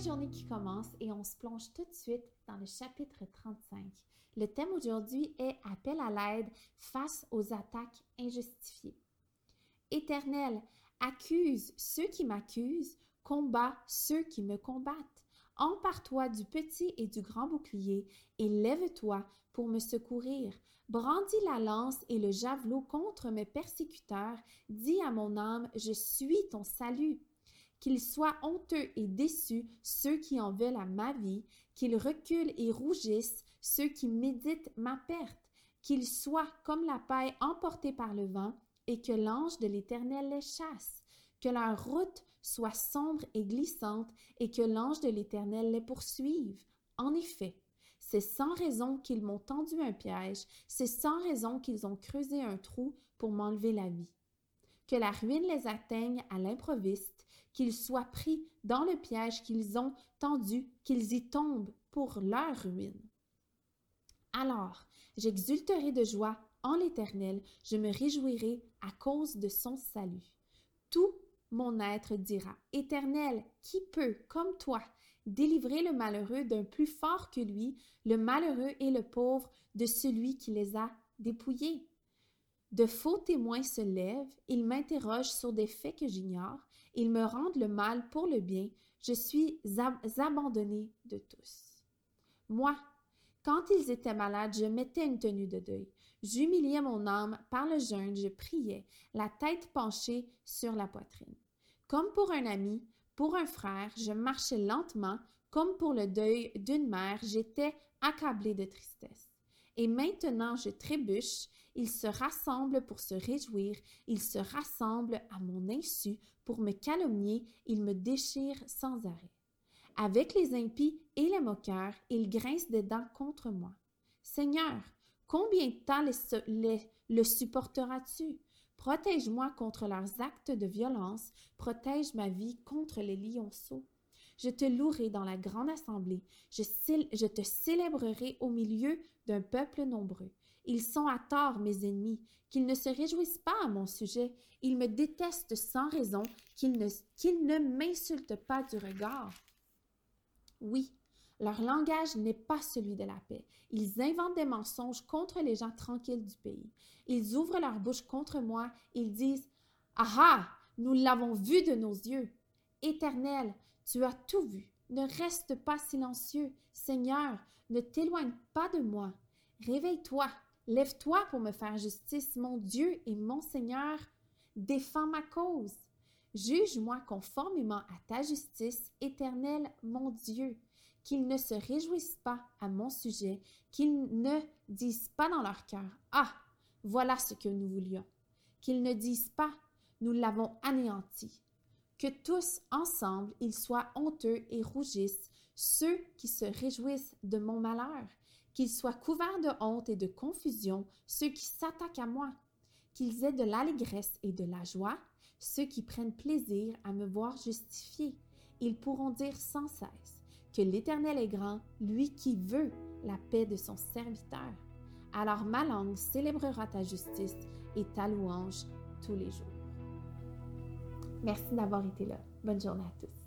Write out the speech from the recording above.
qui commence et on se plonge tout de suite dans le chapitre 35. Le thème aujourd'hui est Appel à l'aide face aux attaques injustifiées. Éternel, accuse ceux qui m'accusent, combat ceux qui me combattent. Empare-toi du petit et du grand bouclier et lève-toi pour me secourir. Brandis la lance et le javelot contre mes persécuteurs. Dis à mon âme, je suis ton salut. Qu'ils soient honteux et déçus ceux qui en veulent à ma vie, qu'ils reculent et rougissent ceux qui méditent ma perte, qu'ils soient comme la paille emportée par le vent, et que l'ange de l'Éternel les chasse, que leur route soit sombre et glissante, et que l'ange de l'Éternel les poursuive. En effet, c'est sans raison qu'ils m'ont tendu un piège, c'est sans raison qu'ils ont creusé un trou pour m'enlever la vie. Que la ruine les atteigne à l'improviste, qu'ils soient pris dans le piège qu'ils ont tendu, qu'ils y tombent pour leur ruine. Alors, j'exulterai de joie en l'Éternel, je me réjouirai à cause de son salut. Tout mon être dira, Éternel, qui peut, comme toi, délivrer le malheureux d'un plus fort que lui, le malheureux et le pauvre de celui qui les a dépouillés? De faux témoins se lèvent, ils m'interrogent sur des faits que j'ignore, ils me rendent le mal pour le bien, je suis abandonné de tous. Moi, quand ils étaient malades, je mettais une tenue de deuil. J'humiliais mon âme par le jeûne, je priais, la tête penchée sur la poitrine. Comme pour un ami, pour un frère, je marchais lentement, comme pour le deuil d'une mère, j'étais accablée de tristesse. Et maintenant je trébuche, ils se rassemblent pour se réjouir, ils se rassemblent à mon insu pour me calomnier, ils me déchirent sans arrêt. Avec les impies et les moqueurs, ils grincent des dents contre moi. Seigneur, combien de temps le supporteras-tu? Protège-moi contre leurs actes de violence, protège ma vie contre les lionceaux. Je te louerai dans la grande assemblée, je, je te célébrerai au milieu d'un peuple nombreux. Ils sont à tort, mes ennemis, qu'ils ne se réjouissent pas à mon sujet, ils me détestent sans raison, qu'ils ne, qu'ils ne m'insultent pas du regard. Oui, leur langage n'est pas celui de la paix. Ils inventent des mensonges contre les gens tranquilles du pays. Ils ouvrent leur bouche contre moi. Ils disent Ah ah, nous l'avons vu de nos yeux. Éternel, tu as tout vu. Ne reste pas silencieux. Seigneur, ne t'éloigne pas de moi. Réveille-toi, lève-toi pour me faire justice, mon Dieu et mon Seigneur. Défends ma cause. Juge-moi conformément à ta justice, éternel mon Dieu, qu'ils ne se réjouissent pas à mon sujet, qu'ils ne disent pas dans leur cœur, Ah, voilà ce que nous voulions, qu'ils ne disent pas, Nous l'avons anéanti, que tous ensemble ils soient honteux et rougissent, ceux qui se réjouissent de mon malheur, qu'ils soient couverts de honte et de confusion, ceux qui s'attaquent à moi, qu'ils aient de l'allégresse et de la joie, ceux qui prennent plaisir à me voir justifié. Ils pourront dire sans cesse que l'Éternel est grand, lui qui veut la paix de son serviteur. Alors ma langue célébrera ta justice et ta louange tous les jours. Merci d'avoir été là. Bonne journée à tous.